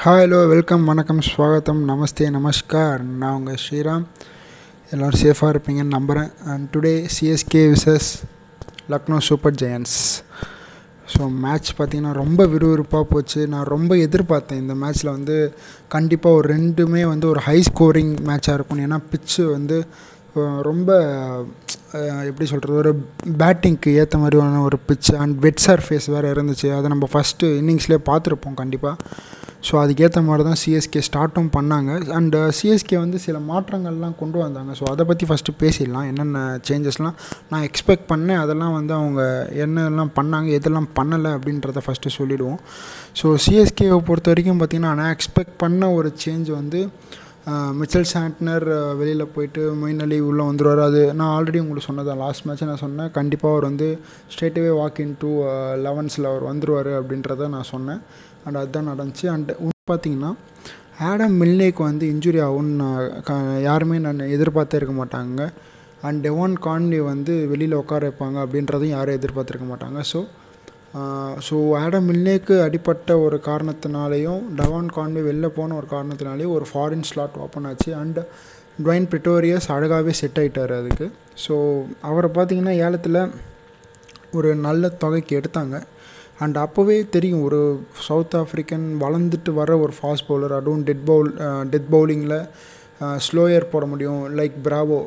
Hi hello welcome வணக்கம் ஸ்வாகத்தம் நமஸ்தே நமஸ்கார். நான் உங்கள் ஸ்ரீராம். எல்லோரும் சேஃபாக இருப்பீங்கன்னு நம்புகிறேன் and today CSK versus Lucknow Super Giants so match பார்த்திங்கன்னா ரொம்ப விறுவிறுப்பாக போச்சு. நான் ரொம்ப எதிர்பார்த்தேன் இந்த மேட்ச்சில் வந்து கண்டிப்பாக ஒரு ரெண்டுமே வந்து ஒரு ஹை ஸ்கோரிங் மேட்சாக இருக்கும் ஏன்னா பிச்சு வந்து ரொம்ப எப்படி சொல்கிறது ஒரு பேட்டிங்க்கு ஏற்ற மாதிரியான ஒரு பிச் அண்ட் வெட் சர்ஃபேஸ் வேறு இருந்துச்சு. அதை நம்ம ஃபஸ்ட்டு இன்னிங்ஸ்லேயே பார்த்துருப்போம் கண்டிப்பாக ஸோ அதுக்கேற்ற மாதிரி தான் சிஎஸ்கே ஸ்டார்ட்டும் பண்ணாங்க. அண்ட் சிஎஸ்கே uh, வந்து சில மாற்றங்கள்லாம் கொண்டு வந்தாங்க. ஸோ அதை பற்றி ஃபஸ்ட்டு பேசிடலாம். என்னென்ன சேஞ்சஸ்லாம் நான் எக்ஸ்பெக்ட் பண்ணேன். அதெல்லாம் வந்து அவங்க என்னெல்லாம் பண்ணாங்க எதெல்லாம் பண்ணலை அப்படின்றத ஃபஸ்ட்டு சொல்லிவிடுவோம் ஸோ சிஎஸ்கேவை பொறுத்த வரைக்கும் பார்த்திங்கன்னா நான் எக்ஸ்பெக்ட் பண்ண ஒரு சேஞ்ச் வந்து மிச்சல் சாண்ட்னர் வெளியில் போயிட்டு மொயின் அலி உள்ளே வந்துடுவார் அது நான் ஆல்ரெடி உங்களுக்கு சொன்னதான் லாஸ்ட் மேட்ச் நான் சொன்னேன். கண்டிப்பாக அவர் வந்து ஸ்ட்ரெயிட்டவே வாக் இன் டூ லெவன்ஸில் அவர் வந்துடுவார் அப்படின்றத நான் சொன்னேன். அண்ட் அதுதான் நடந்துச்சு. அண்ட் பார்த்தீங்கன்னா ஆடம் மில்னேக்கு வந்து இன்ஜுரி ஆகும்னு நான் யாருமே நான் எதிர்பார்த்தே இருக்க மாட்டாங்க. அண்ட் டெவான் கான்லி வந்து வெளியில் உட்கார வைப்பாங்க அப்படின்றதும் யாரும் எதிர்பார்த்துருக்க மாட்டாங்க. ஸோ ஸோ ஆடம் மில்னேக்கு அடிப்பட்ட ஒரு காரணத்தினாலேயும் டவான் கான்வே வெளில போன ஒரு காரணத்தினாலேயும் ஒரு ஃபாரின் ஸ்லாட் ஓப்பன் ஆச்சு. அண்ட் டுவைன் பிரிட்டோரியஸ் அழகாகவே செட் ஆகிட்டார் அதுக்கு. ஸோ அவரை பார்த்தீங்கன்னா ஏலத்தில் ஒரு நல்ல தொகைக்கு எடுத்தாங்க. அண்ட் அப்போவே தெரியும் ஒரு சவுத் ஆஃப்ரிக்கன் வளர்ந்துட்டு வர ஒரு ஃபாஸ்ட் பவுலர் அதுவும் டெட் பவுல் டெத் பவுலிங்கில் ஸ்லோயர் போட முடியும். லைக் பிராவோ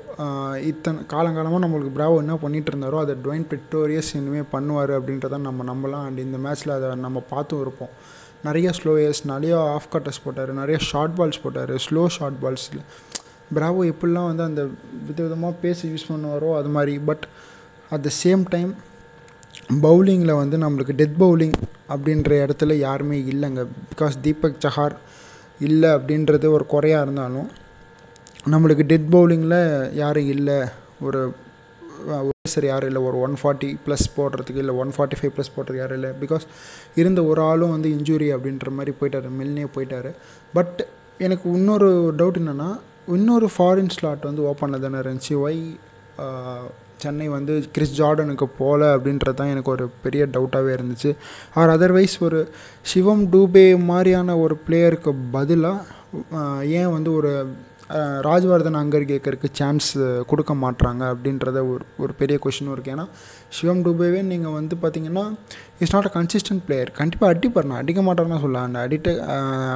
இத்தனை காலங்காலமாக நம்மளுக்கு பிராவோ என்ன பண்ணிகிட்டு இருந்தாரோ அதை டுவைன் பிக்டோரியஸ் இனிமேல் பண்ணுவார் அப்படின்றத நம்ம நம்பலாம். அண்ட் இந்த மேட்ச்சில் அதை நம்ம பார்த்தும் இருப்போம். நிறைய ஸ்லோயர்ஸ் நிறைய ஆஃப் கட்டர்ஸ் போட்டார் நிறைய ஷார்ட் பால்ஸ் போட்டார் ஸ்லோ ஷார்ட் பால்ஸில் பிராவோ எப்படிலாம் வந்து அந்த விதவிதமாக பேசி யூஸ் பண்ணுவாரோ அது மாதிரி. But at the same time பவுலிங்கில் வந்து நம்மளுக்கு டெத் பவுலிங் அப்படின்ற இடத்துல யாருமே இல்லைங்க. பிகாஸ் தீபக் சஹார் இல்லை அப்படின்றது ஒரு குறையாக இருந்தாலும் நம்மளுக்கு டெத் பவுலிங்கில் யாரும் இல்லை. ஒரு சரி யாரும் இல்லை. ஒரு ஒன் ஃபார்ட்டி ப்ளஸ் போடுறதுக்கு இல்லை. ஒன் ஃபார்ட்டி ஃபைவ் ப்ளஸ் போடுறதுக்கு யாரும் இல்லை. பிகாஸ் இருந்த ஒரு ஆளும் வந்து இன்ஜுரி அப்படின்ற மாதிரி போயிட்டார். மில்னே போயிட்டார். பட் எனக்கு இன்னொரு டவுட் என்னென்னா இன்னொரு ஃபாரின் ஸ்லாட் வந்து ஓப்பனில் தானே இருந்துச்சு. ஒய் சென்னை வந்து கிறிஸ் ஜார்டனுக்கு போகல அப்படின்றது தான் எனக்கு ஒரு பெரிய டவுட்டாகவே இருந்துச்சு. ஆர் அதர்வைஸ் ஒரு சிவம் டூபே மாதிரியான ஒரு பிளேயருக்கு பதிலாக ஏன் வந்து ஒரு ராஜ்வர்தன் அங்கர் கேட்கறதுக்கு சான்ஸ் கொடுக்க மாட்டுறாங்க அப்படின்றத ஒரு ஒரு பெரிய கொஷினும் இருக்குது ஏன்னா சிவம் டூபேவே நீங்கள் வந்து பார்த்தீங்கன்னா is not a consistent player கண்டிப்பாக அடிப்பார் நான் அடிக்க மாட்டார்னா சொல்லலாம். அந்த அடிட்ட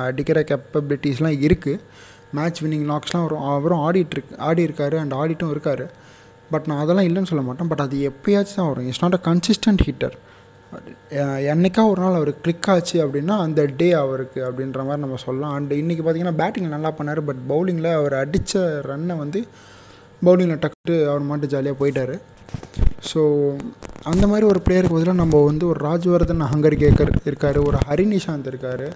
அடிக்கிற கேப்பபிலிட்டிஸ்லாம் இருக்குது மேட்ச் வின்னிங் நாக்ஸ்லாம் வரும் அவரும் ஆடிட்டுருக்கு ஆடி இருக்காரு அண்ட் ஆடிட்டும் இருக்கார். பட் நான் அதெல்லாம் இல்லைன்னு சொல்ல மாட்டேன். பட் அது எப்பயாச்சும் தான் வரும். It's not a consistent hitter என்னைக்கா ஒரு நாள் அவர் கிளிக் ஆச்சு அப்படின்னா அந்த டே அவருக்கு அப்படின்ற மாதிரி நம்ம சொல்லலாம். அண்ட் இன்றைக்கி பார்த்தீங்கன்னா பேட்டிங் நல்லா பண்ணார். பட் பவுலிங்கில் அவர் அடித்த ரன்னை வந்து பவுலிங்கில் டக்குட்டு அவர் மாட்டு ஜாலியாக போயிட்டார். ஸோ அந்த மாதிரி ஒரு பிளேயருக்கு பதிலாக நம்ம வந்து ஒரு ராஜ்வர்தன் ஹங்கர் கேக்கர் இருக்கார். ஒரு ஹரி நிஷாந்த் இருக்கார்.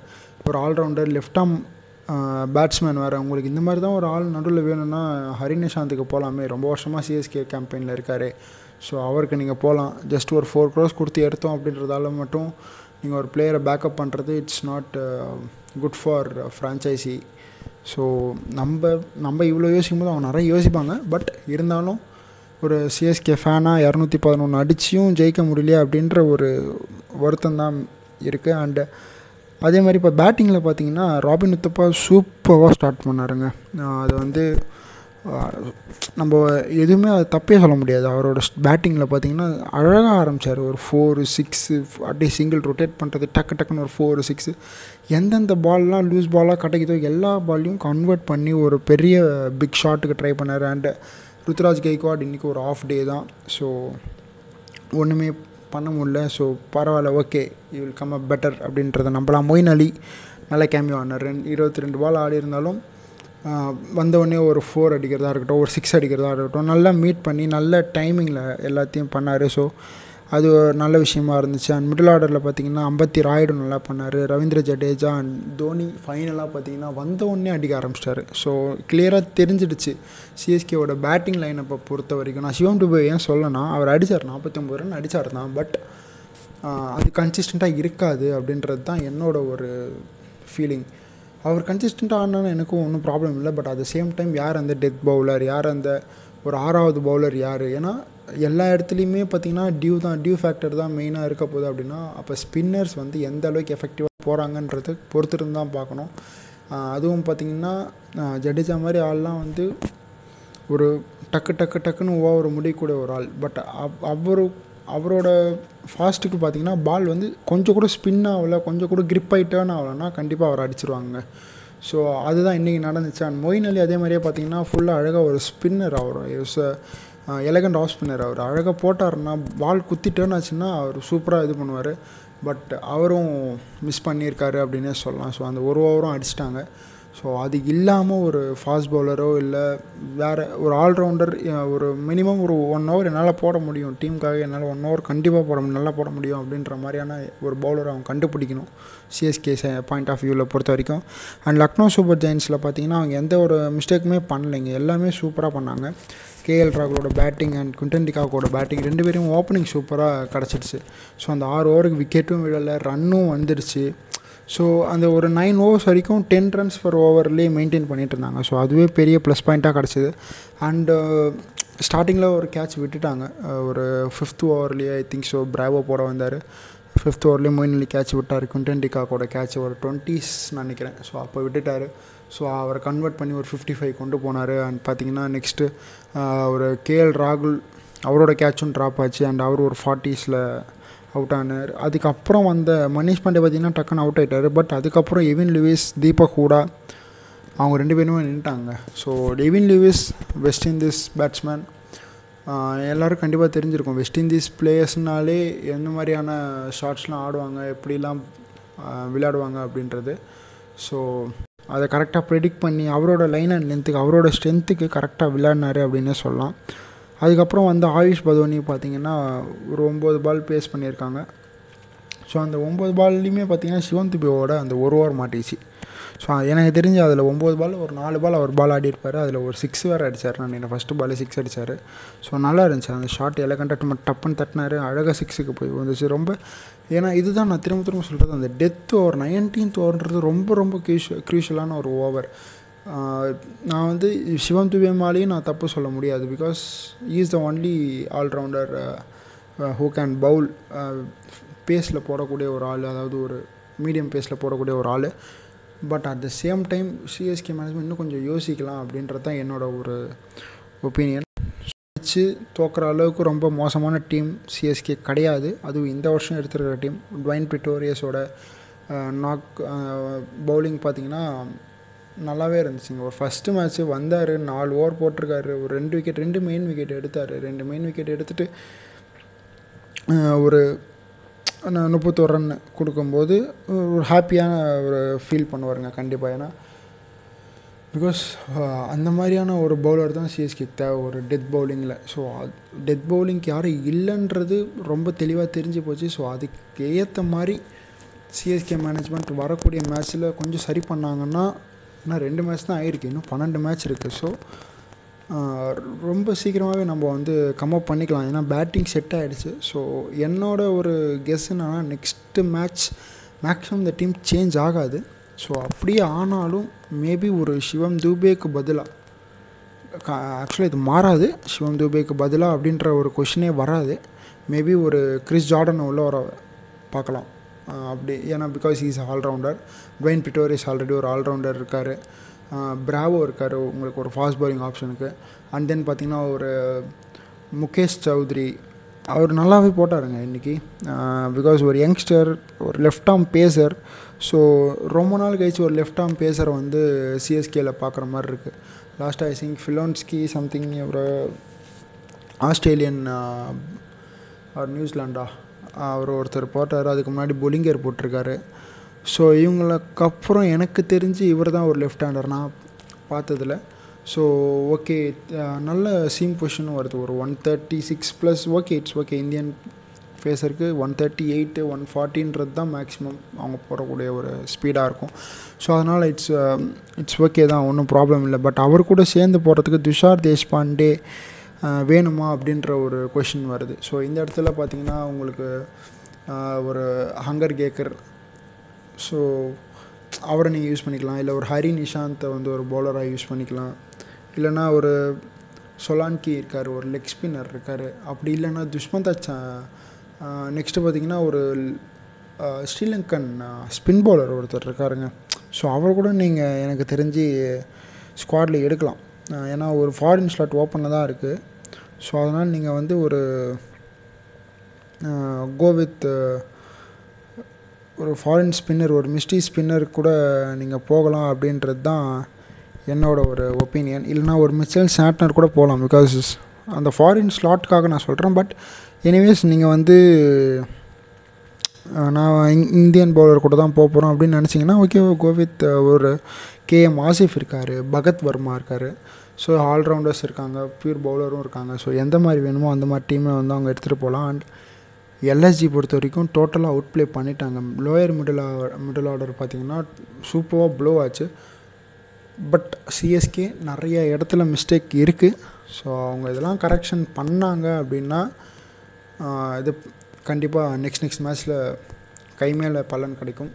ஒரு ஆல்ரவுண்டர் லெஃப்ட் ஆம் பேட்ஸ்மேன் வேறு. உங்களுக்கு இந்த மாதிரி தான் ஒரு ஆள் நடுவில் வேணும்னா ஹரிநிஷாந்துக்கு போகலாமே ரொம்ப வருஷமாக சிஎஸ்கே கேம்பெயினில் இருக்கார். ஸோ அவருக்கு நீங்கள் போகலாம் ஜஸ்ட் ஒரு ஃபோர் க்ரோஸ் கொடுத்து எடுத்தோம் அப்படின்றதால மட்டும் நீங்கள் ஒரு பிளேயரை பேக்கப் பண்ணுறது it's not good for franchise so நம்ம நம்ம இவ்வளோ யோசிக்கும் போது அவங்க நிறைய யோசிப்பாங்க. பட் இருந்தாலும் ஒரு சிஎஸ்கே ஃபேனாக இரநூத்தி பதினொன்று அடிச்சியும் ஜெயிக்க முடியலையே அப்படின்ற ஒரு வருத்தம் தான் இருக்குது அண்டு அதே மாதிரி இப்போ பேட்டிங்கில் பார்த்தீங்கன்னா ராபின் உத்தப்பா சூப்பராக ஸ்டார்ட் பண்ணாருங்க. அது வந்து நம்ம எதுவுமே அது தப்பே சொல்ல முடியாது. அவரோட பேட்டிங்கில் பார்த்தீங்கன்னா அழகாக ஆரம்பித்தார் ஒரு ஃபோரு சிக்ஸு அப்படியே சிங்கிள் ரொட்டேட் பண்ணுறது டக்கு டக்குன்னு ஒரு ஃபோரு சிக்ஸு எந்தெந்த பால்லாம் லூஸ் பாலாக கிடைக்குதோ எல்லா பால்லையும் கன்வெர்ட் பண்ணி ஒரு பெரிய பிக் ஷாட்டுக்கு ட்ரை பண்ணார். அண்டு ருத்ராஜ் கெய்க்வாட் இன்றைக்கி ஒரு ஆஃப் டே தான். ஸோ ஒன்றுமே பண்ண முடில ஸோ பரவாயில்ல okay you will come up better அப்படின்றத நம்பலாம். மொயின் அலி நல்ல கேமியோ ஆனார். ரெண்டு இருபத்தி ரெண்டு பால் ஆடி இருந்தாலும் ஆஹ், ஒரு ஃபோர் அடிக்கிறதா இருக்கட்டும் ஒரு சிக்ஸ் அடிக்கிறதா இருக்கட்டும் நல்லா மீட் பண்ணி நல்ல டைமிங்கில் எல்லாத்தையும் பண்ணார். ஸோ அது ஒரு நல்ல விஷயமா இருந்துச்சு. அண்ட் மிடில் ஆர்டரில் பார்த்தீங்கன்னா அம்பத்தி ராய்டு நல்லா பண்ணார். ரவீந்திர ஜடேஜா அண்ட் தோனி ஃபைனலாக பார்த்தீங்கன்னா வந்தவுடனே அடிக்க ஆரம்பிச்சிட்டாரு. ஸோ கிளியராக தெரிஞ்சிடுச்சு. சிஎஸ்கேவோட பேட்டிங் லைனப்பை பொறுத்த வரைக்கும் நான் சிவம் டுபே ஏன் சொல்லனா அவர் அடித்தார் நாற்பத்தொம்பது ரன் அடித்தார் தான். பட் அது கன்சிஸ்டண்ட்டாக இருக்காது அப்படின்றது தான் என்னோட ஒரு ஃபீலிங் அவர் கன்சிஸ்டண்ட்டாக ஆனாலும் எனக்கும் ஒன்றும் ப்ராப்ளம் இல்லை. But at the same time யார் அந்த டெத் பவுலர் யார் அந்த ஒரு ஆறாவது பவுலர் யார்? ஏன்னா எல்லா இடத்துலையுமே பார்த்தீங்கன்னா டியூ தான் டியூ ஃபேக்டர் தான் மெயினாக இருக்க போகுது அப்படின்னா அப்போ ஸ்பின்னர்ஸ் வந்து எந்த அளவுக்கு எஃபெக்டிவாக போகிறாங்கன்றது பொறுத்திருந்து தான் பார்க்கணும். அதுவும் பார்த்திங்கன்னா ஜடேஜா மாதிரி ஆள்லாம் வந்து ஒரு டக்கு டக்கு டக்குன்னு ஓவர் முடியக்கூடிய ஒரு ஆள். பட் அவ் அவரு அவரோட ஃபாஸ்ட்டுக்கு பார்த்தீங்கன்னா பால் வந்து கொஞ்சம் கூட ஸ்பின் ஆகலை கொஞ்சம் கூட கிரிப் ஆகி ஆகலைன்னா கண்டிப்பாக அவர் அடிச்சிருவாங்க. ஸோ அதுதான் இன்றைக்கி நடந்துச்சு. அண்ட் மொயின் அலி அதே மாதிரியே பார்த்தீங்கன்னா ஃபுல்லாக அழகாக ஒரு ஸ்பின்னர் அவர். எலகண்ட் ஆஃப் ஸ்பின்னர் அவர் அழகாக போட்டாருன்னா பால் குத்தி டேர்ன் ஆச்சுன்னா அவர் சூப்பராக இது பண்ணுவார். பட் அவரும் மிஸ் பண்ணியிருக்காரு அப்படின்னே சொல்லலாம். ஸோ அந்த ஒரு ஓவரும் அடிச்சிட்டாங்க. ஸோ அது இல்லாமல் ஒரு ஃபாஸ்ட் பவுலரோ இல்லை வேறு ஒரு ஆல்ரவுண்டர் ஒரு மினிமம் ஒரு ஒன் ஹவர் என்னால் போட முடியும். டீமுக்காக என்னால் ஒன் ஹவர் கண்டிப்பாக போட முடியும் நல்லா போட முடியும் அப்படின்ற மாதிரியான ஒரு பவுலரை அவங்க கண்டுபிடிக்கணும். சிஎஸ்கே பாயிண்ட் ஆஃப் வியூவில் பொறுத்த வரைக்கும். அண்ட் லக்னோ சூப்பர் ஜெயின்ஸில் பார்த்தீங்கன்னா அவங்க எந்த ஒரு மிஸ்டேக்குமே பண்ணலைங்க. எல்லாமே சூப்பராக பண்ணாங்க. கேஎல் ராகுலோட பேட்டிங் அண்ட் குண்டன் டிகாக்கோட பேட்டிங் ரெண்டு பேரும் ஓப்பனிங் சூப்பராக கிடச்சிடுச்சு. ஸோ அந்த ஆறு ஓவருக்கு விக்கெட்டும் விழலை ரன்னும் வந்துடுச்சு. ஸோ அந்த ஒரு நைன் ஓவர்ஸ் வரைக்கும் டென் ரன்ஸ் பர் ஓவர்லேயே மெயின்டைன் பண்ணிட்டு இருந்தாங்க. ஸோ அதுவே பெரிய ப்ளஸ் பாயிண்ட்டாக கிடச்சிது. அண்டு ஸ்டார்டிங்கில் ஒரு கேட்ச் விட்டுட்டாங்க. ஒரு ஃபிஃப்த் ஓவர்லேயே ஐ திங்க் ஸோ பிராவோ போட வந்தார். ஃபிஃப்த் ஓவர்லேயே மொயின்லி கேட்ச் விட்டார். குண்டன் டிகாக்கோட கேட்ச் ஒரு டுவெண்ட்டிஸ் நினைக்கிறேன். ஸோ அப்போ விட்டுட்டார். ஸோ அவரை கன்வெர்ட் பண்ணி ஒரு ஃபிஃப்டி ஃபைவ் கொண்டு போனார். அண்ட் பார்த்தீங்கன்னா நெக்ஸ்ட்டு ஒரு கேஎல் ராகுல் அவரோட கேட்சும் ட்ராப் ஆச்சு. அண்ட் அவர் ஒரு ஃபார்ட்டிஸில் அவுட் ஆனார். அதுக்கப்புறம் வந்த மனிஷ் பாண்டே பார்த்தீங்கன்னா டக்குன்னு அவுட் ஆகிட்டார் பட் அதுக்கப்புறம் எவின் லூயிஸ் தீபக் ஹூடா அவங்க ரெண்டு பேருமே நின்ட்டாங்க so Devin Lewis West Indies batsman எல்லோரும் கண்டிப்பாக தெரிஞ்சிருக்கும். வெஸ்ட் இண்டீஸ் பிளேயர்ஸ்னாலே எந்த மாதிரியான ஷாட்ஸ்லாம் ஆடுவாங்க எப்படிலாம் விளையாடுவாங்க அப்படின்றது. ஸோ அதை கரெக்டாக ப்ரெடிக்ட் பண்ணி அவரோட லைன் அண்ட் லென்த்துக்கு அவரோட ஸ்ட்ரென்த்துக்கு கரெக்டாக விளையாடினார் அப்படின்னே சொல்லலாம். அதுக்கப்புறம் வந்து ஆயுஷ் பதோனி பார்த்தீங்கன்னா ஒரு ஒம்பது பால் பேஸ் பண்ணியிருக்காங்க. ஸோ அந்த ஒம்பது பால்லையுமே பார்த்தீங்கன்னா சிவன் துபியோட அந்த ஒரு ஓவர் மாட்டிச்சு. ஸோ எனக்கு தெரிஞ்சு அதில் ஒம்பது பால் ஒரு நாலு பால் அவர் பால் ஆடி இருப்பார் அதில் ஒரு சிக்ஸ் வேறு அடித்தார் நான் என்ன ஃபஸ்ட்டு பால் சிக்ஸ் அடித்தார் ஸோ நல்லா இருந்துச்சு. அந்த ஷாட் எலகண்டாக டப்புன்னு தட்டினார். அழகாக சிக்ஸுக்கு போய் வந்துச்சு ரொம்ப ஏன்னா இதுதான் நான் திரும்ப திரும்ப சொல்கிறது அந்த டெத் ஓவர் நைன்டீன்த் ஓவர்ன்றது ரொம்ப ரொம்ப க்ரூஷ் க்ரூஷியலான ஒரு ஓவர் நான் வந்து சிவம் துபேமாலையும் நான் தப்பு சொல்ல முடியாது. Because is the only allrounder who can bowl பேஸில் போடக்கூடிய ஒரு ஆள். அதாவது ஒரு மீடியம் பேஸில் போடக்கூடிய ஒரு ஆள். But at the same time CSK management இன்னும் கொஞ்சம் யோசிக்கலாம் அப்படின்றது தான் என்னோட ஒரு ஒப்பீனியன் வச்சு தோக்குற அளவுக்கு ரொம்ப மோசமான டீம் சிஎஸ்கே கிடையாது. அதுவும் இந்த வருஷம் எடுத்துருக்கிற டீம் ட்வைன் பிட்டோரியஸோட நாக் பவுலிங் பார்த்தீங்கன்னா நல்லாவே இருந்துச்சுங்க. ஒரு ஃபஸ்ட்டு மேட்ச்சு வந்தார் நாலு ஓவர் போட்டிருக்காரு. ஒரு ரெண்டு விக்கெட் ரெண்டு மெயின் விக்கெட் எடுத்தார். ரெண்டு மெயின் விக்கெட் எடுத்துகிட்டு ஒரு முப்பத்தோரு ரன் கொடுக்கும்போது ஒரு ஹாப்பியான ஒரு ஃபீல் பண்ணுவாருங்க கண்டிப்பாக ஏன்னா பிகாஸ் அந்த மாதிரியான ஒரு பவுலர் தான் சிஎஸ்கே தேவை ஒரு டெத் பவுலிங்கில் ஸோ டெத் பவுலிங்க்கு யாரும் இல்லைன்றது ரொம்ப தெளிவாக தெரிஞ்சு போச்சு. ஸோ அதுக்கு ஏற்ற மாதிரி சிஎஸ்கே மேனேஜ்மெண்ட் வரக்கூடிய மேட்ச்சில் கொஞ்சம் சரி பண்ணாங்கன்னா ஏன்னா ரெண்டு மேட்ச் தான் ஆயிருக்கு. இன்னும் பன்னெண்டு மேட்ச் இருக்குது ஸோ ரொம்ப சீக்கிரமாகவே நம்ம வந்து கம்அப் பண்ணிக்கலாம். ஏன்னா பேட்டிங் செட் ஆகிடுச்சு ஸோ என்னோட ஒரு கெஸ் என்னன்னா நெக்ஸ்ட்டு மேட்ச் மேக்ஸிமம் இந்த டீம் சேஞ்ச் ஆகாது. ஸோ அப்படியே ஆனாலும் மேபி ஒரு சிவம் தூபேக்கு பதிலாக ஆக்சுவலாக இது மாறாது. சிவம் தூபேக்கு பதிலாக அப்படின்ற ஒரு கொஷினே வராது. மேபி ஒரு கிறிஸ் ஜார்டன் உள்ள வர பார்க்கலாம். அப்படி ஏன்னா because is allrounder Dwaine Pretorius already ஒரு ஆல்ரவுண்டர் இருக்கார். பிராவோ இருக்கார். உங்களுக்கு ஒரு ஃபாஸ்ட் பவுலிங் ஆப்ஷனுக்கு அண்ட் தென் பார்த்தீங்கன்னா ஒரு முகேஷ் சௌத்ரி. அவர் நல்லாவே போட்டாருங்க இன்றைக்கி பிகாஸ் ஒரு யங்ஸ்டர் ஒரு லெஃப்ட் ஆர்ம் பேசர் ஸோ ரொம்ப நாள் கழிச்சு ஒரு லெஃப்ட் ஆர்ம் பேசரை வந்து சிஎஸ்கேல பார்க்குற மாதிரி இருக்குது லாஸ்ட் ஐ திங்க் ஃபிலோன்ஸ்கி சம்திங் ஒரு ஆஸ்திரேலியன் அவர் நியூசிலாண்டா. அவர் ஒருத்தர் போட்டார். அதுக்கு முன்னாடி பொலிங்கர் போட்டிருக்காரு. ஸோ இவங்களுக்கு அப்புறம் எனக்கு தெரிஞ்சு இவர் தான் ஒரு லெஃப்ட் ஹேண்டர் நான் பார்த்ததில் ஸோ ஓகே நல்ல சீம் பொசிஷனும் வருது. ஒரு one thirty six plus okay it's okay Indian ஃபேஸருக்கு one thirty eight one ஃபார்ட்டின்றது தான் மேக்ஸிமம் அவங்க போடக்கூடிய ஒரு ஸ்பீடாக இருக்கும். ஸோ அதனால் இட்ஸ் இட்ஸ் ஓகே தான். ஒன்றும் ப்ராப்ளம் இல்லை. பட் அவர் கூட சேர்ந்து போகிறதுக்கு துஷார் தேஷ்பாண்டே வேணுமா அப்படின்ற ஒரு கொஷின் வருது. ஸோ இந்த இடத்துல பார்த்தீங்கன்னா உங்களுக்கு ஒரு ஹங்கர் கேக்கர் ஸோ அவரை நீங்கள் யூஸ் பண்ணிக்கலாம். இல்லை ஒரு ஹரி நிஷாந்தை வந்து ஒரு பவுலராக யூஸ் பண்ணிக்கலாம். இல்லைன்னா ஒரு சொலான்கி இருக்கார் ஒரு லெக் ஸ்பின்னர் இருக்கார். அப்படி இல்லைன்னா துஷ்மந்தா சா நெக்ஸ்ட்டு பார்த்தீங்கன்னா ஒரு ஸ்ரீலங்கன் ஸ்பின் பவுலர் ஒருத்தர் இருக்காருங்க. ஸோ அவர் கூட நீங்கள் எனக்கு தெரிஞ்சு ஸ்குவாடில் எடுக்கலாம். ஏன்னா ஒரு ஃபாரின் ஸ்லாட் ஓப்பனில் தான் இருக்குது ஸோ அதனால் நீங்கள் வந்து ஒரு கோவித் ஒரு ஃபாரின் ஸ்பின்னர் ஒரு மிஸ்டி ஸ்பின்னர் கூட நீங்கள் போகலாம் அப்படின்றது தான் என்னோட ஒரு ஒப்பீனியன் இல்லைனா ஒரு மிச்சல் சாட்னர் கூட போகலாம் பிகாஸ் அந்த ஃபாரின் ஸ்லாட்காக நான் சொல்கிறேன் பட் எனிவேஸ் நீங்கள் வந்து நான் இந்தியன் பவுலர் கூட தான் போக போகிறோம் அப்படின்னு நினச்சிங்கன்னா ஓகே கோவித் ஒரு ஒரு கேஎம் ஆசிஃப் இருக்கார் பகத் வர்மா இருக்கார். ஸோ ஆல்ரவுண்டர்ஸ் இருக்காங்க பியூர் பவுலரும் இருக்காங்க. ஸோ எந்த மாதிரி வேணுமோ அந்த மாதிரி டீமை வந்து அவங்க எடுத்துகிட்டு போகலாம். அண்ட் எல்எஸ்ஜி பொறுத்த வரைக்கும் டோட்டலாக அவுட் ப்ளே பண்ணிட்டாங்க. லோயர் மிடில் மிடில் ஆர்டர் பார்த்தீங்கன்னா சூப்பராக ப்ளோ ஆச்சு. பட் சிஎஸ்கே நிறைய இடத்துல மிஸ்டேக் இருக்குது ஸோ அவங்க இதெல்லாம் கரெக்ஷன் பண்ணாங்க அப்படின்னா இது கண்டிப்பாக நெக்ஸ்ட் நெக்ஸ்ட் மேட்ச்சில் கை மேலே பலன் கிடைக்கும்.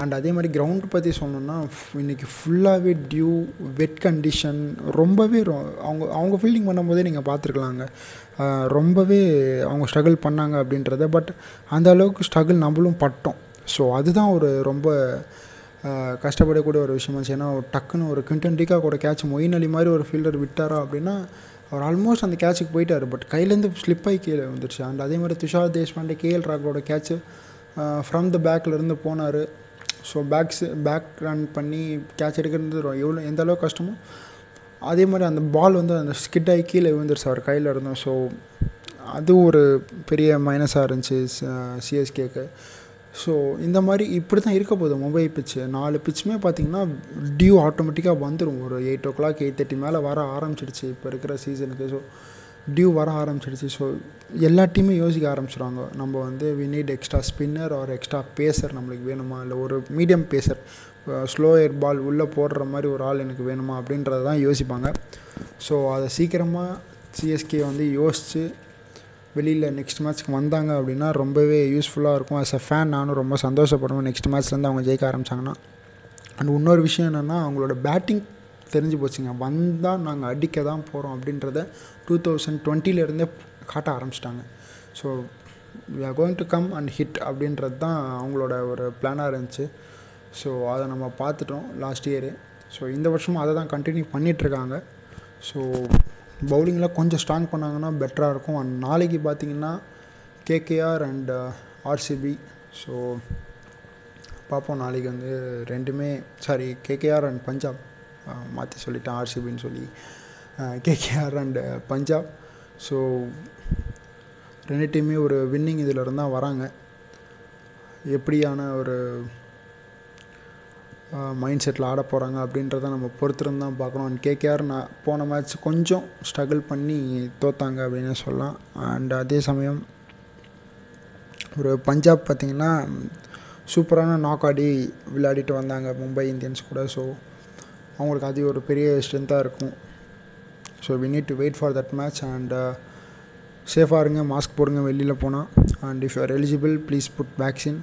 அண்ட் அதே மாதிரி கிரவுண்ட் பற்றி சொன்னோன்னா இன்றைக்கி ஃபுல்லாகவே டியூ வெட் கண்டிஷன் ரொம்பவே ரொ அவங்க அவங்க ஃபீல்டிங் பண்ணும்போதே நீங்கள் பார்த்துருக்கலாங்க. ரொம்பவே அவங்க ஸ்ட்ரகிள் பண்ணாங்க அப்படின்றத பட் அந்த அளவுக்கு ஸ்ட்ரகிள் நம்மளும் பட்டோம். ஸோ அதுதான் ஒரு ரொம்ப கஷ்டப்படக்கூடிய ஒரு விஷயமா இருந்துச்சு. ஏன்னா ஒரு டக்குன்னு ஒரு குவிண்டன் கூட கேட்ச் மொயின் அலி மாதிரி ஒரு ஃபீல்டர் விட்டாரா அப்படின்னா அவர் ஆல்மோஸ்ட் அந்த கேட்சுக்கு போயிட்டார். பட் கையிலேருந்து ஸ்லிப் ஆகி கீழே வந்துருச்சு அண்ட் அதே மாதிரி துஷார் தேஷ்பாண்டே கேஎல் ராகோட கேட்ச்சு ஃப்ரம் த பேக்கில் இருந்து போனார். ஸோ பேக்ஸ் பேக் ரன் பண்ணி கேட்ச் எடுக்கிறது எவ்வளோ எந்த அளவுக்கு கஷ்டமோ அதே மாதிரி அந்த பால் வந்து அந்த ஸ்கிட் ஆகி கீழே விழுந்துருச்சு அவர் கையில் இருந்தோம். ஸோ அது ஒரு பெரிய மைனஸாக இருந்துச்சு சிஎஸ்கேக்கு ஸோ இந்த மாதிரி இப்படி தான் இருக்க போகுது மொபைல் பிச்சு நாலு பிச்சுமே பார்த்தீங்கன்னா டியூ ஆட்டோமேட்டிக்காக வந்துடும் ஒரு eight o'clock eight thirty மேலே வர ஆரம்பிச்சிடுச்சு இப்போ இருக்கிற சீசனுக்கு ஸோ டியூ வர ஆரம்பிச்சிடுச்சு. ஸோ எல்லா டீமும் யோசிக்க ஆரம்பிச்சிடுவாங்க நம்ம வந்து வி நீட் எக்ஸ்ட்ரா ஸ்பின்னர் ஒரு எக்ஸ்ட்ரா பேசர் நம்மளுக்கு வேணுமா? இல்லை ஒரு medium pacer slower ball உள்ளே போடுற மாதிரி ஒரு ஆள் எனக்கு வேணுமா? அப்படின்றத தான் யோசிப்பாங்க. ஸோ அதை சீக்கிரமாக சிஎஸ்கே வந்து யோசித்து வெளியில் நெக்ஸ்ட் மேட்ச்க்கு வந்தாங்க அப்படின்னா ரொம்பவே யூஸ்ஃபுல்லாக இருக்கும். ஆஸ் அ ஃபேன் நானும் ரொம்ப சந்தோஷப்படுவேன் நெக்ஸ்ட் மேட்ச்லேருந்து அவங்க ஜெயிக்க ஆரம்பிச்சாங்கன்னா. அண்ட் இன்னொரு விஷயம் என்னென்னா அவங்களோட பேட்டிங் தெரிஞ்சு போச்சுங்க. வந்தால் நாங்கள் அடிக்க தான் போகிறோம் அப்படின்றத டூ தௌசண்ட் டுவெண்ட்டிலேருந்தே காட்ட ஆரம்பிச்சிட்டாங்க. So we are going to come and hit அப்படின்றது தான் அவங்களோட ஒரு பிளானாக இருந்துச்சு. ஸோ அதை நம்ம பார்த்துட்டோம் லாஸ்ட் இயரு ஸோ இந்த வருஷமும் அதை தான் கண்டினியூ பண்ணிகிட்ருக்காங்க ஸோ பவுலிங்கில் கொஞ்சம் ஸ்ட்ராங் பண்ணாங்கன்னா பெட்டராக இருக்கும். அண்ட் நாளைக்கு பார்த்தீங்கன்னா கேகேஆர் அண்ட் ஆர்சிபி ஸோ பார்ப்போம் நாளைக்கு வந்து ரெண்டுமே சாரி கேகேஆர் அண்ட் பஞ்சாப் மாற்றி சொல்லிட்டேன் ஆர்சிபின்னு சொல்லி. கேகேஆர் அண்டு பஞ்சாப் ஸோ ரெண்டு டீமே ஒரு வின்னிங் இதில் இருந்தால் வராங்க. எப்படியான ஒரு மைண்ட் செட்டில் ஆட போகிறாங்க அப்படின்றத நம்ம பொறுத்திருந்து தான் பார்க்கணும். அண்ட் கேகேஆர் நான் போன மேட்ச் கொஞ்சம் ஸ்ட்ரகிள் பண்ணி தோத்தாங்க அப்படின்னு சொல்லலாம். அண்ட் அதே சமயம் ஒரு பஞ்சாப் பார்த்திங்கன்னா சூப்பரான நாக் ஆடி விளையாடிட்டு வந்தாங்க மும்பை இந்தியன்ஸ் கூட. ஸோ அவங்களுக்கு அது ஒரு பெரிய ஸ்ட்ரென்த்தாக இருக்கும். So we need to wait for that match and சேஃபாக இருங்க மாஸ்க் போடுங்க வெளியில் போனால் and if you're eligible please put vaccine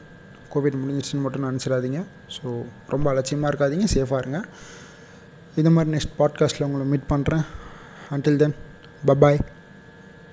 Covid முடிஞ்சிருச்சுன்னு மட்டும் நினச்சிடாதீங்க. ஸோ ரொம்ப அலட்சியமாக இருக்காதீங்க சேஃபாக இருங்க. இந்த மாதிரி நெக்ஸ்ட் பாட்காஸ்ட்டில் உங்களை மீட் பண்ணுறேன் அன்டில் தென் பபாய்